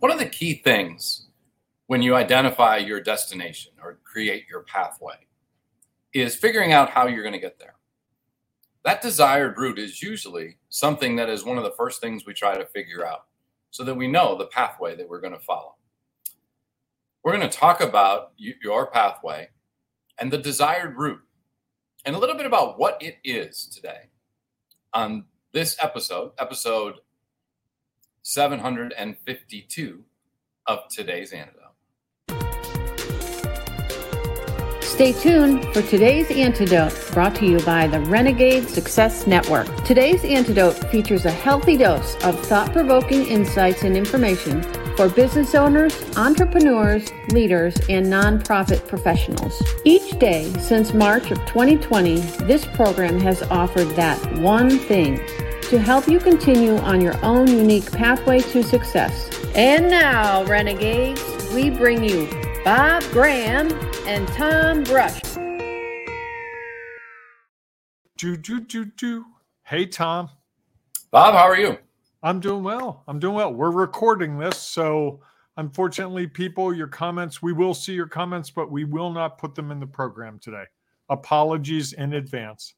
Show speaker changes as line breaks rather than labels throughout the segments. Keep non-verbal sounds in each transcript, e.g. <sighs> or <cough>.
One of the key things when you identify your destination or create your pathway is figuring out how you're going to get there. That desired route is usually something that is one of the first things we try to figure out so that we know the pathway that we're going to follow. We're going to talk about your pathway and the desired route and a little bit about what it is today on this episode, episode 752 of today's antidote.
Stay tuned for today's antidote brought to you by the Renegade Success Network. Today's antidote features a healthy dose of thought provoking insights and information for business owners, entrepreneurs, leaders, and nonprofit professionals. Each day since March of 2020, this program has offered that one thing to help you continue on your own unique pathway to success. And now, Renegades, we bring you Bob Graham and Tom Bruce.
Do, do, do, do. Hey, Tom.
Bob, how are you?
I'm doing well. I'm doing well. We're recording this. So, unfortunately, people, your comments, we will see your comments, but we will not put them in the program today. Apologies in advance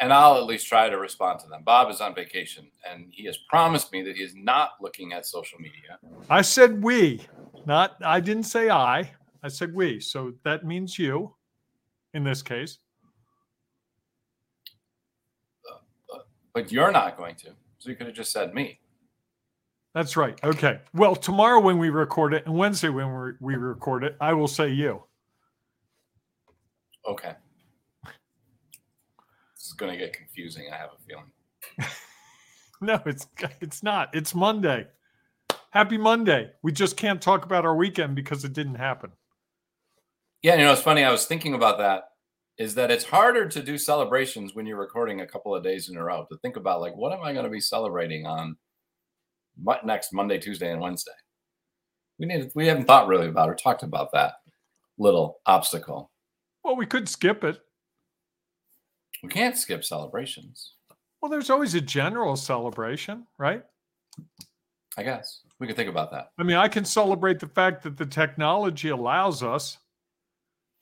and I'll at least try to respond to them. Bob is on vacation and he has promised me that he is not looking at social media.
I said we, not I didn't say I. I said we. So that means you in this case.
Uh, but you're not going to. So you could have just said me.
That's right. Okay. Well, tomorrow when we record it and Wednesday when we record it, I will say you.
Okay is going to get confusing. I have a feeling. <laughs>
no, it's it's not. It's Monday. Happy Monday. We just can't talk about our weekend because it didn't happen.
Yeah, you know, it's funny. I was thinking about that. Is that it's harder to do celebrations when you're recording a couple of days in a row to think about like what am I going to be celebrating on next Monday, Tuesday, and Wednesday. We need we haven't thought really about or talked about that little obstacle.
Well, we could skip it.
We can't skip celebrations.
Well, there's always a general celebration, right?
I guess we could think about that.
I mean, I can celebrate the fact that the technology allows us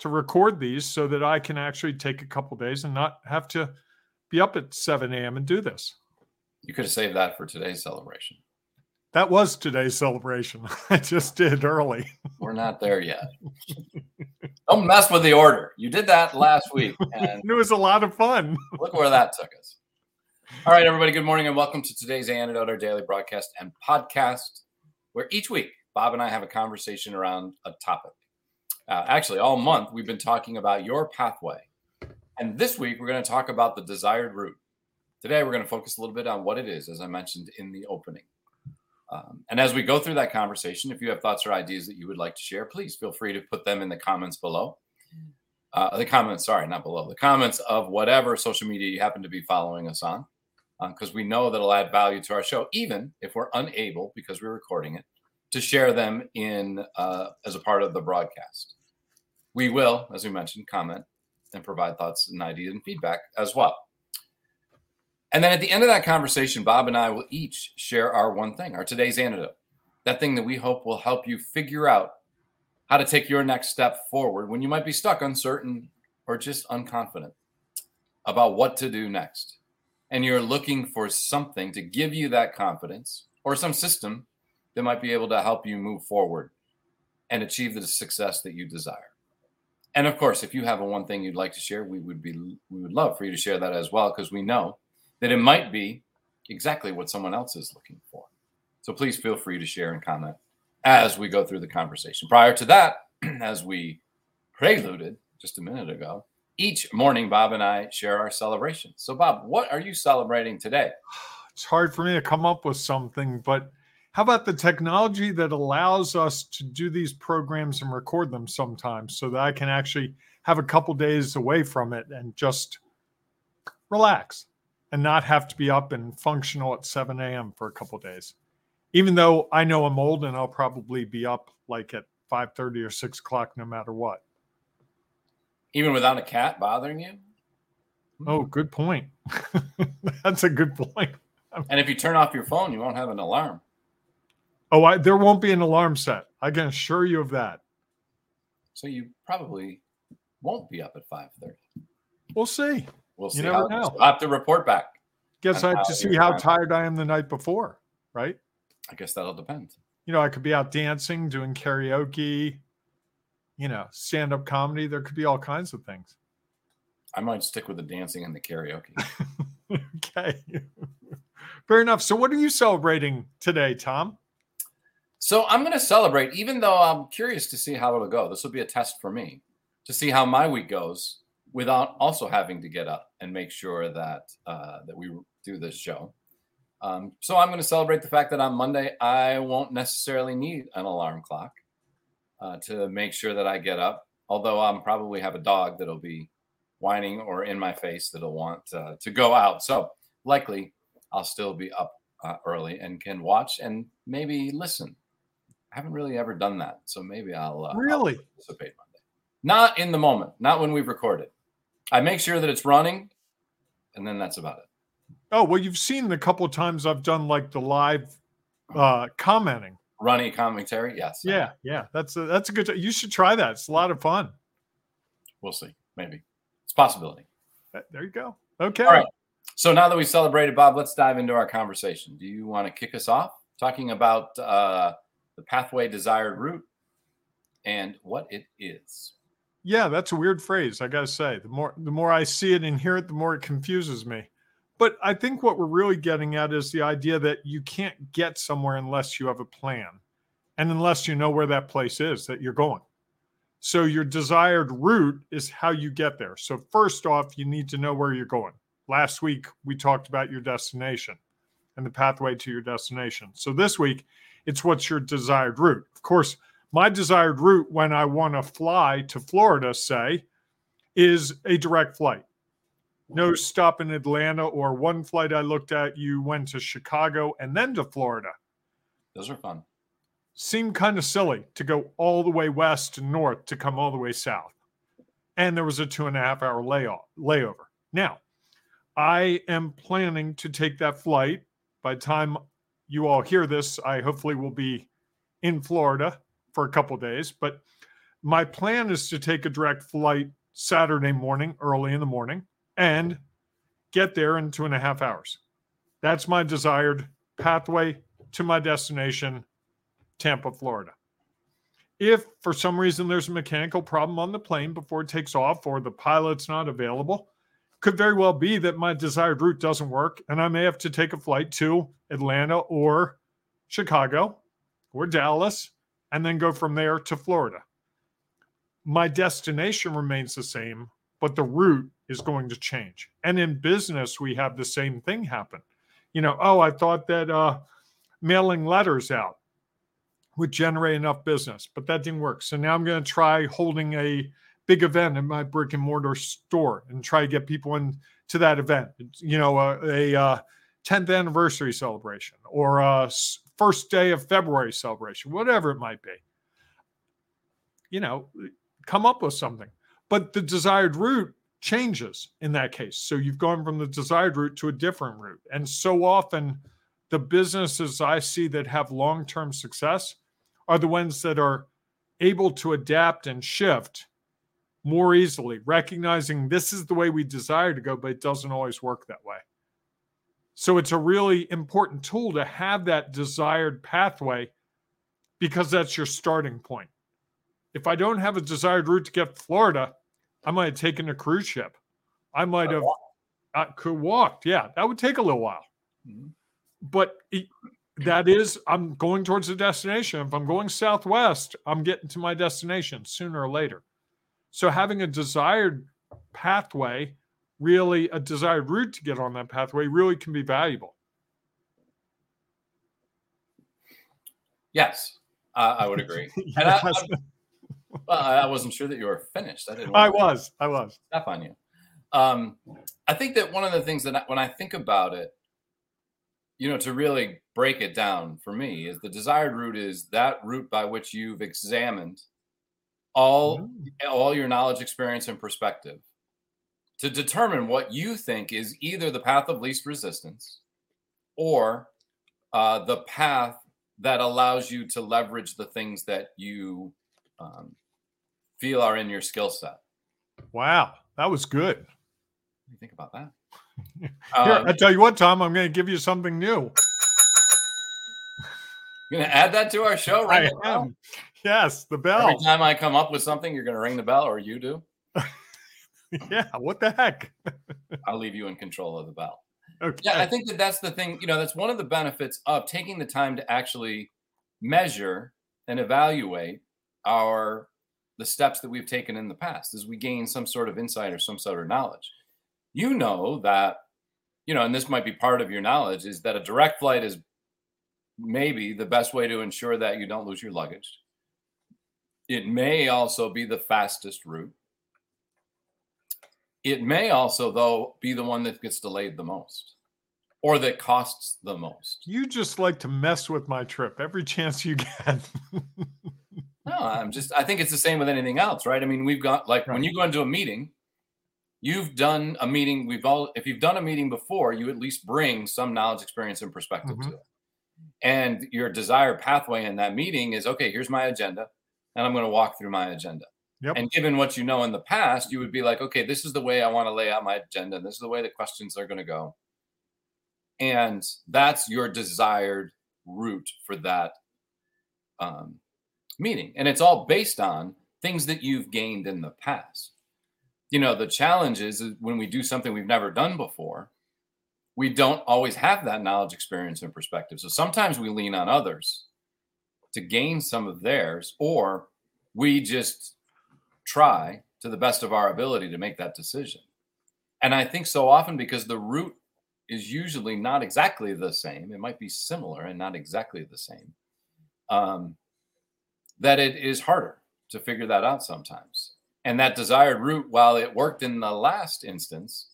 to record these so that I can actually take a couple days and not have to be up at 7 a.m. and do this.
You could have saved that for today's celebration.
That was today's celebration. <laughs> I just did early.
We're not there yet. Don't mess with the order. You did that last week. And <laughs>
it was a lot of fun.
look where that took us. All right, everybody, good morning and welcome to today's Antidote, our daily broadcast and podcast, where each week Bob and I have a conversation around a topic. Uh, actually, all month we've been talking about your pathway. And this week we're going to talk about the desired route. Today we're going to focus a little bit on what it is, as I mentioned in the opening. Um, and as we go through that conversation, if you have thoughts or ideas that you would like to share, please feel free to put them in the comments below. Uh, the comments, sorry, not below, the comments of whatever social media you happen to be following us on, because uh, we know that it'll add value to our show, even if we're unable, because we're recording it, to share them in uh, as a part of the broadcast. We will, as we mentioned, comment and provide thoughts and ideas and feedback as well. And then at the end of that conversation, Bob and I will each share our one thing, our today's antidote, that thing that we hope will help you figure out how to take your next step forward when you might be stuck, uncertain, or just unconfident about what to do next. And you're looking for something to give you that confidence or some system that might be able to help you move forward and achieve the success that you desire. And of course, if you have a one thing you'd like to share, we would be we would love for you to share that as well because we know that it might be exactly what someone else is looking for. So please feel free to share and comment as we go through the conversation. Prior to that, <clears throat> as we preluded just a minute ago, each morning Bob and I share our celebrations. So, Bob, what are you celebrating today? <sighs>
It's hard for me to come up with something, but how about the technology that allows us to do these programs and record them sometimes so that I can actually have a couple days away from it and just relax? And not have to be up and functional at 7 a.m. for a couple days. Even though I know I'm old and I'll probably be up like at 5:30 or 6 o'clock no matter what.
Even without a cat bothering you?
Oh, good point. <laughs> That's a good point.
and if you turn off your phone, you won't have an alarm.
Oh, I, there won't be an alarm set. I can assure you of that.
So you probably won't be up at five thirty.
We'll see.
We'll see.
You never
how,
know.
I'll have to report back.
Guess I have to see how tired I am the night before, right?
I guess that'll depend.
You know, I could be out dancing, doing karaoke, you know, stand up comedy. There could be all kinds of things.
I might stick with the dancing and the karaoke. <laughs>
okay. Fair enough. So, what are you celebrating today, Tom?
So I'm going to celebrate, even though I'm curious to see how it'll go. This will be a test for me to see how my week goes without also having to get up and make sure that uh, that we do this show. Um, so I'm going to celebrate the fact that on Monday I won't necessarily need an alarm clock uh, to make sure that I get up. Although I'm probably have a dog that'll be whining or in my face that'll want uh, to go out. So likely I'll still be up uh, early and can watch and maybe listen. I haven't really ever done that, so maybe I'll uh, I'll
Really?
participate Monday. Not in the moment, not when we've recorded. I make sure that it's running, and then that's about it.
Oh, well, you've seen the couple of times I've done like the live uh commenting.
Running commentary, yes.
Yeah, yeah. That's a, that's a good you should try that. It's a lot of fun.
we'll see. Maybe it's a possibility.
There you go. Okay.
All right. So now that we celebrated, Bob, let's dive into our conversation. Do you want to kick us off talking about uh, the pathway desired route and what it is?
Yeah, that's a weird phrase. I gotta say, the more the more I see it and hear it, the more it confuses me. But I think what we're really getting at is the idea that you can't get somewhere unless you have a plan, and unless you know where that place is that you're going. So your desired route is how you get there. So first off, you need to know where you're going. Last week we talked about your destination and the pathway to your destination. So this week, it's what's your desired route. Of course, my desired route when I want to fly to Florida, say, is a direct flight. No stop in Atlanta or one flight I looked at, you went to Chicago and then to Florida.
Those are fun.
Seemed kind of silly to go all the way west and north to come all the way south. And there was a two and a half hour layoff, layover. Now, I am planning to take that flight. By the time you all hear this, I hopefully will be in Florida for a couple days. But my plan is to take a direct flight Saturday morning, early in the morning, and get there in two and a half hours. That's my desired pathway to my destination, Tampa, Florida. If for some reason there's a mechanical problem on the plane before it takes off or the pilot's not available, could very well be that my desired route doesn't work and I may have to take a flight to Atlanta or Chicago or Dallas and then go from there to Florida. My destination remains the same, but the route is going to change. And in business, we have the same thing happen. You know, oh, I thought that uh, mailing letters out would generate enough business, but that didn't work. So now I'm going to try holding a big event in my brick and mortar store and try to get people into that event. You know, a, a uh, 10th anniversary celebration or a first day of February celebration, whatever it might be. You know, come up with something. But the desired route changes in that case. So you've gone from the desired route to a different route. And so often, the businesses I see that have long term success are the ones that are able to adapt and shift more easily, recognizing this is the way we desire to go, but it doesn't always work that way. So it's a really important tool to have that desired pathway because that's your starting point. If I don't have a desired route to get to Florida, I might have taken a cruise ship. I might have I could walked. Yeah, that would take a little while.
Mhm.
But it, that is, I'm going towards the destination. If I'm going southwest, I'm getting to my destination sooner or later. So having a desired pathway, really a desired route to get on that pathway, really can be valuable.
Yes, uh, I would agree. <laughs> And I, I, well, I wasn't sure that you were finished. I didn't.
I was, I was.
step on you. Um, I think that one of the things that I, when I think about it, you know, to really break it down for me is the desired route is that route by which you've examined all all your knowledge, experience, and perspective to determine what you think is either the path of least resistance or uh, the path that allows you to leverage the things that you um, feel are in your skill set.
Wow, that was good. What
do you think about that? <laughs>
Here, um, I tell you what, Tom, I'm going to give you something new.
You're going to add that to our show, right?
I am. Yes, the bell.
Every time I come up with something, you're going to ring the bell, or you do. <laughs> <laughs>
yeah, what the heck? <laughs>
I'll leave you in control of the bell. Okay. Yeah, I think that that's the thing. You know, that's one of the benefits of taking the time to actually measure and evaluate our the steps that we've taken in the past as we gain some sort of insight or some sort of knowledge. You know that, you know, and this might be part of your knowledge is that a direct flight is maybe the best way to ensure that you don't lose your luggage. It may also be the fastest route. It may also, though, be the one that gets delayed the most or that costs the most.
You just like to mess with my trip every <laughs> chance you get.
no, I'm just, I think it's the same with anything else, right? I mean, we've got like right. when you go into a meeting, you've done a meeting, we've all, if you've done a meeting before, you at least bring some knowledge, experience, and perspective mm-hmm. to it. And your desired pathway in that meeting is okay, here's my agenda, and I'm going to walk through my agenda. Yep. And given what you know in the past, you would be like, okay, this is the way I want to lay out my agenda. This is the way the questions are going to go. And that's your desired route for that um, meeting. And it's all based on things that you've gained in the past. You know, the challenge is when we do something we've never done before, we don't always have that knowledge, experience, and perspective. So sometimes we lean on others to gain some of theirs, or we just try to the best of our ability to make that decision. And I think so often because the route is usually not exactly the same, it might be similar and not exactly the same, um, that it is harder to figure that out sometimes. And that desired route, while it worked in the last instance,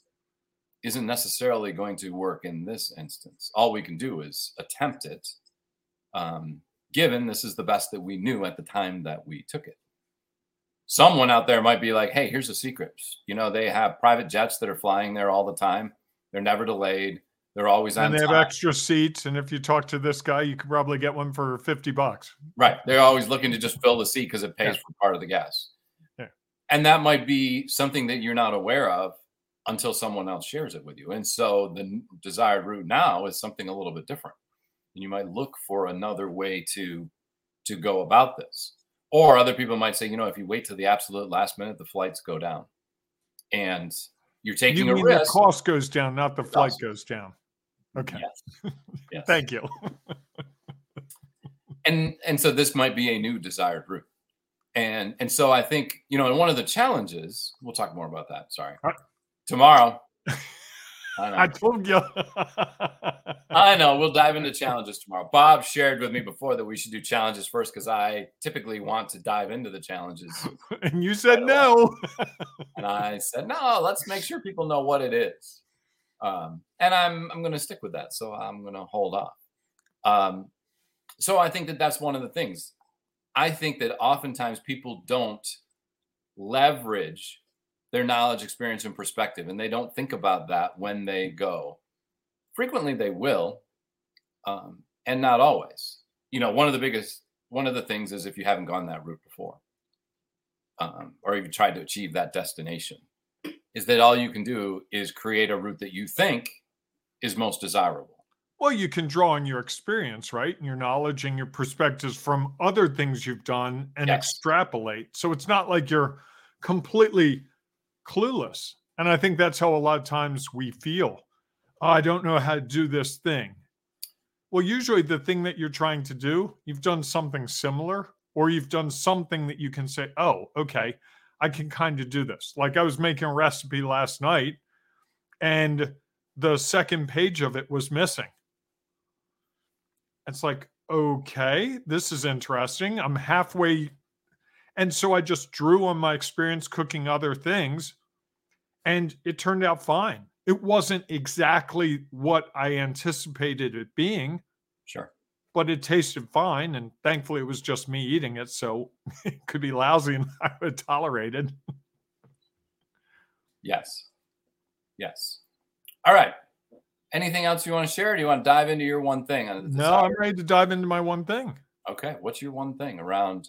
isn't necessarily going to work in this instance. All we can do is attempt it, um, given this is the best that we knew at the time that we took it someone out there might be like, hey, here's the secrets. You know, they have private jets that are flying there all the time. They're never delayed. They're always on.
And they
time.
have extra seats. And if you talk to this guy, you could probably get one for 50 bucks.
Right. They're always looking to just fill the seat because it pays yeah. for part of the gas. Yeah. And that might be something that you're not aware of until someone else shares it with you. And so the desired route now is something a little bit different. And you might look for another way to to go about this. Or other people might say, you know, if you wait to the absolute last minute, the flights go down, and you're taking
you
a risk.
The cost goes down, not the flight goes down. Okay.
Yes. <laughs> yes.
Thank you.
and and so this might be a new desired route, and and so I think you know, and one of the challenges we'll talk more about that. Sorry, tomorrow.
I, I told you.
I know. We'll dive into <laughs> challenges tomorrow. Bob shared with me before that we should do challenges first because I typically want to dive into the challenges.
And you said no. <laughs>
and I said, no, let's make sure people know what it is. Um, and I'm I'm going to stick with that. So I'm going to hold off. Um, so I think that that's one of the things. I think that oftentimes people don't leverage their knowledge, experience, and perspective. And they don't think about that when they go. Frequently, they will, um, and not always. You know, one of the biggest, one of the things is if you haven't gone that route before, um, or you've tried to achieve that destination, is that all you can do is create a route that you think is most desirable.
Well, you can draw on your experience, right? And your knowledge and your perspectives from other things you've done and yes. extrapolate. So it's not like you're completely clueless. And I think that's how a lot of times we feel. Oh, I don't know how to do this thing. Well, usually the thing that you're trying to do, you've done something similar, or you've done something that you can say, oh, okay, I can kind of do this. Like I was making a recipe last night, and the second page of it was missing. It's like, okay, this is interesting. I'm halfway. And so I just drew on my experience cooking other things and it turned out fine. It wasn't exactly what I anticipated it being.
Sure.
But it tasted fine. And thankfully, it was just me eating it. So <laughs> it could be lousy and <laughs> I would tolerate it.
Yes. Yes. All right. anything else you want to share? do you want to dive into your one thing?
No, I'm ready to dive into my one thing.
Okay. What's your one thing around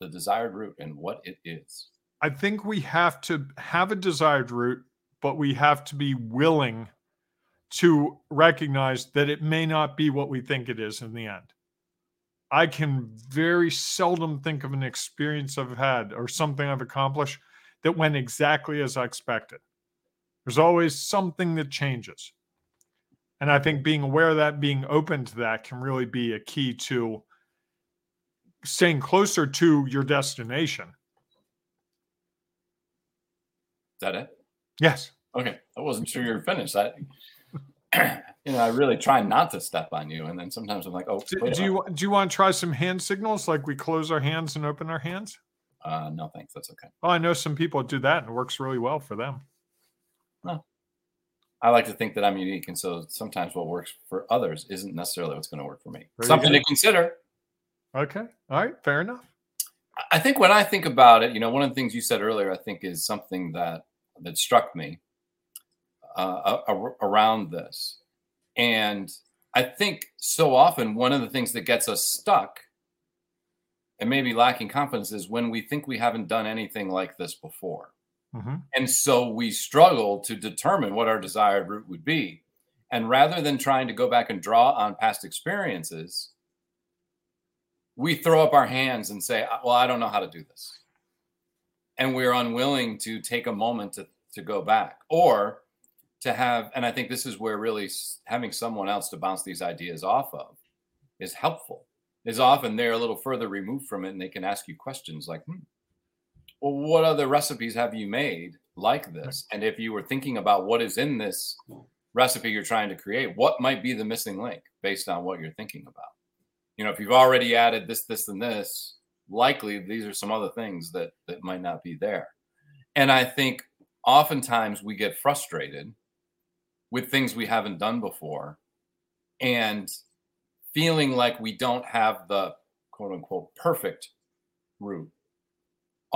the desired route and what it is?
I think we have to have a desired route, but we have to be willing to recognize that it may not be what we think it is in the end. I can very seldom think of an experience I've had or something I've accomplished that went exactly as I expected. There's always something that changes. And I think being aware of that, being open to that can really be a key to staying closer to your destination.
Is that it?
Yes.
Okay. I wasn't sure you were finished. I, <clears throat> you know, I really try not to step on you, and then sometimes I'm like, oh.
Do, do you do you want to try some hand signals, like we close our hands and open our hands?
Uh, no, thanks. That's okay.
Oh, I know some people do that, and it works really well for them.
No. I like to think that I'm unique, and so sometimes what works for others isn't necessarily what's going to work for me. Something to consider.
Okay. All right. Fair enough.
I think when I think about it, you know, one of the things you said earlier, I think is something that that struck me uh, around this, and I think so often one of the things that gets us stuck and maybe lacking confidence is when we think we haven't done anything like this before. Mm-hmm. And so we struggle to determine what our desired route would be. And rather than trying to go back and draw on past experiences, we throw up our hands and say, Well, I don't know how to do this. And we're unwilling to take a moment to, to go back or to have, and I think this is where really having someone else to bounce these ideas off of is helpful. Is often they're a little further removed from it and they can ask you questions like, hmm, well, what other recipes have you made like this? And if you were thinking about what is in this recipe you're trying to create, what might be the missing link based on what you're thinking about? You know, if you've already added this, this, and this, likely these are some other things that that might not be there. And I think oftentimes we get frustrated with things we haven't done before and feeling like we don't have the quote unquote perfect route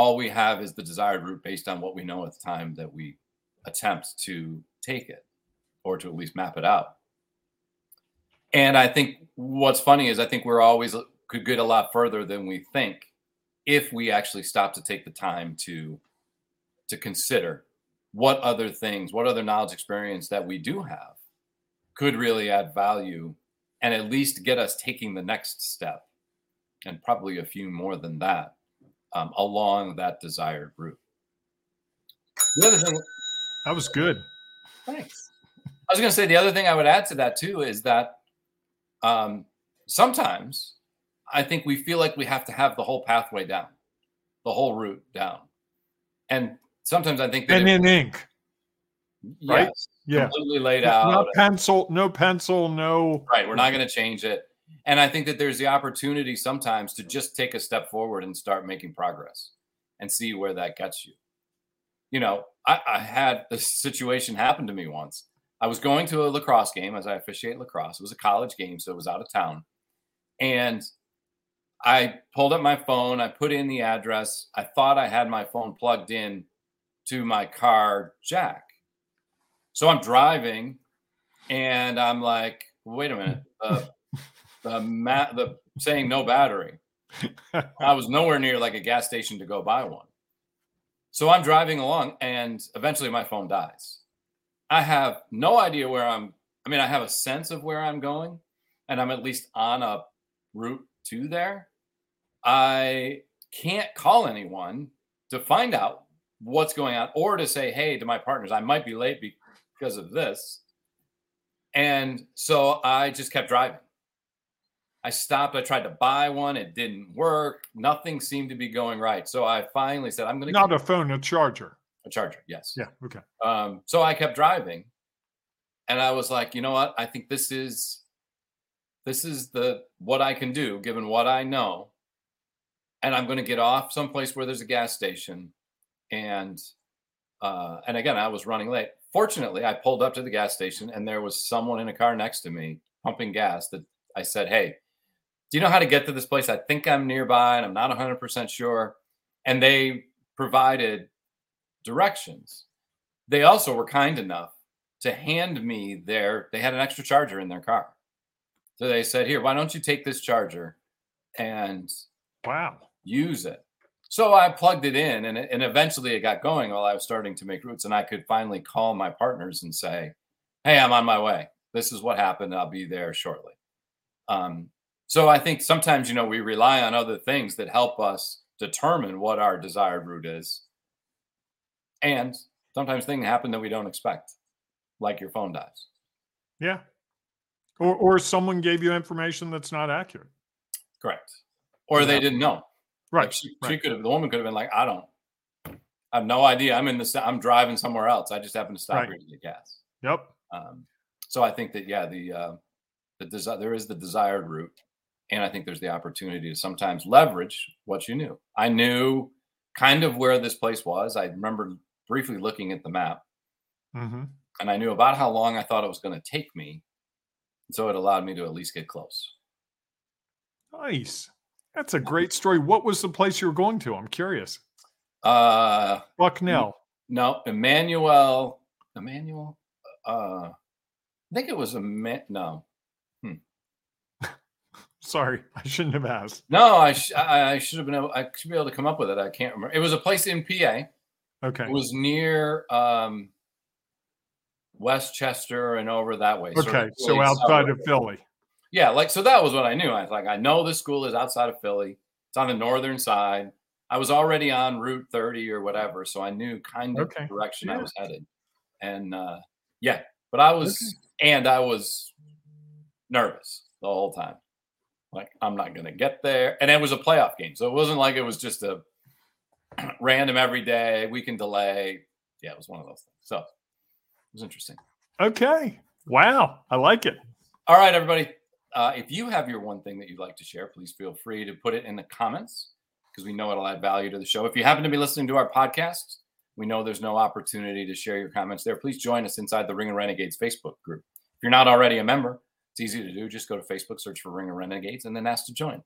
all we have is the desired route based on what we know at the time that we attempt to take it or to at least map it out. And I think what's funny is I think we're always could get a lot further than we think if we actually stop to take the time to to consider what other things, what other knowledge experience that we do have could really add value and at least get us taking the next step and probably a few more than that um, along that desired route. The other thing
that was good.
Thanks. I was going to say the other thing I would add to that too is that um, sometimes I think we feel like we have to have the whole pathway down, the whole route down, and sometimes I think
that and in ink,
right? Yes, yeah, completely laid out.
No pencil, no pencil, no.
Right, we're not going to change it. And I think that there's the opportunity sometimes to just take a step forward and start making progress and see where that gets you. You know, I, I had a situation happen to me once. I was going to a lacrosse game as I officiate lacrosse. It was a college game, so it was out of town. And I pulled up my phone, I put in the address. I thought I had my phone plugged in to my car jack. So I'm driving and I'm like, wait a minute. Uh, the <laughs> mat the saying no battery. <laughs> I was nowhere near like a gas station to go buy one. So I'm driving along and eventually my phone dies. I have no idea where I'm I mean I have a sense of where I'm going and I'm at least on a route to there. I can't call anyone to find out what's going on or to say hey to my partners I might be late because of this. And so I just kept driving I stopped. I tried to buy one. It didn't work. Nothing seemed to be going right. So I finally said, I'm going to.
Not a phone, a charger.
A charger, yes.
Yeah. Okay.
Um, so I kept driving. And I was like, you know what? I think this is this is the what I can do given what I know. And I'm going to get off someplace where there's a gas station. And uh, and again, I was running late. Fortunately, I pulled up to the gas station and there was someone in a car next to me pumping gas that I said, Hey, do you know how to get to this place? I think I'm nearby and I'm not 100% sure. And they provided directions. They also were kind enough to hand me their, they had an extra charger in their car. So they said, Here, why don't you take this charger and
wow,
use it? So I plugged it in and, and eventually it got going while I was starting to make routes. And I could finally call my partners and say, Hey, I'm on my way. This is what happened. I'll be there shortly. Um, so I think sometimes, you know, we rely on other things that help us determine what our desired route is. And sometimes things happen that we don't expect, like your phone dies.
Yeah. Or, or someone gave you information that's not accurate.
Correct. Or yeah. they didn't know.
Right.
Like she,
right.
she could have, the woman could have been like, I don't, I have no idea. I'm in the, I'm driving somewhere else. I just happen to stop
Right.
here to get gas.
Yep.
Um, so I think that, yeah, the, uh, the desi- there is the desired route. And I think there's the opportunity to sometimes leverage what you knew. I knew kind of where this place was. I remember briefly looking at the map
hmm
and I knew about how long I thought it was going to take me. So it allowed me to at least get close.
Nice. That's a great story. What was the place you were going to? I'm curious.
Uh,
Bucknell.
no, Emmanuel, Emmanuel, uh, I think it was a man. No, <laughs>
Sorry, I shouldn't have asked.
no, I, sh- I I should have been able, I should be able to come up with it. I can't remember. It was a place in PA.
Okay.
It was near, um, West Chester and over that way.
Okay. So outside of Philly.
Yeah, like so that was what I knew. I was like, I know this school is outside of Philly. It's on the northern side. I was already on Route 30 or whatever, so I knew kind of
Okay,
the direction I was headed. And uh yeah, but I was and I was nervous the whole time. Like I'm not gonna get there. And it was a playoff game. So it wasn't like it was just a <clears throat> random every day, We can delay. Yeah, it was one of those things. So it was interesting.
Okay. Wow. I like it.
All right, everybody. Uh, if you have your one thing that you'd like to share, please feel free to put it in the comments because we know it'll add value to the show. If you happen to be listening to our podcast, we know there's no opportunity to share your comments there. Please join us inside the Ring of Renegades Facebook group. If you're not already a member, it's easy to do. Just go to Facebook, search for Ring of Renegades, and then ask to join.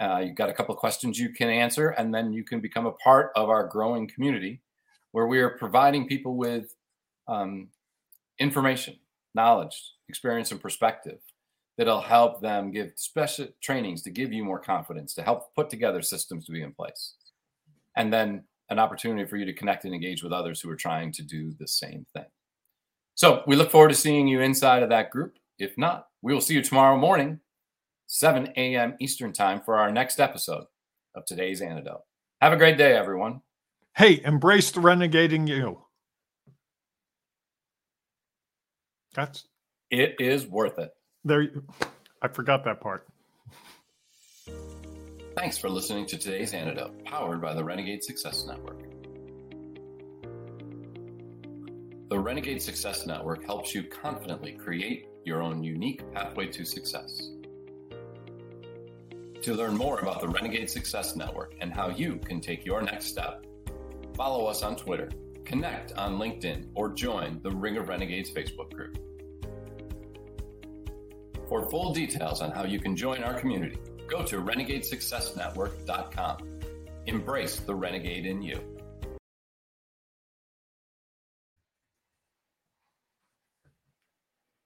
Uh, you've got a couple of questions you can answer, and then you can become a part of our growing community where we are providing people with um, information, knowledge, experience, and perspective that'll help them give special trainings to give you more confidence, to help put together systems to be in place. And then an opportunity for you to connect and engage with others who are trying to do the same thing. So we look forward to seeing you inside of that group. If not, we will see you tomorrow morning, 7 a.m. Eastern Time, for our next episode of today's Antidote. Have a great day, everyone.
Hey, embrace the renegading you. That's
It is worth it.
there. you- I forgot that part.
Thanks for listening to today's Antidote, powered by the Renegade Success Network. The Renegade Success Network helps you confidently create your own unique pathway to success. To learn more about the Renegade Success Network and how you can take your next step, follow us on Twitter, connect on LinkedIn, or join the Ring of Renegades Facebook group. For full details on how you can join our community, go to renegadesuccessnetwork.com. Embrace the renegade in you.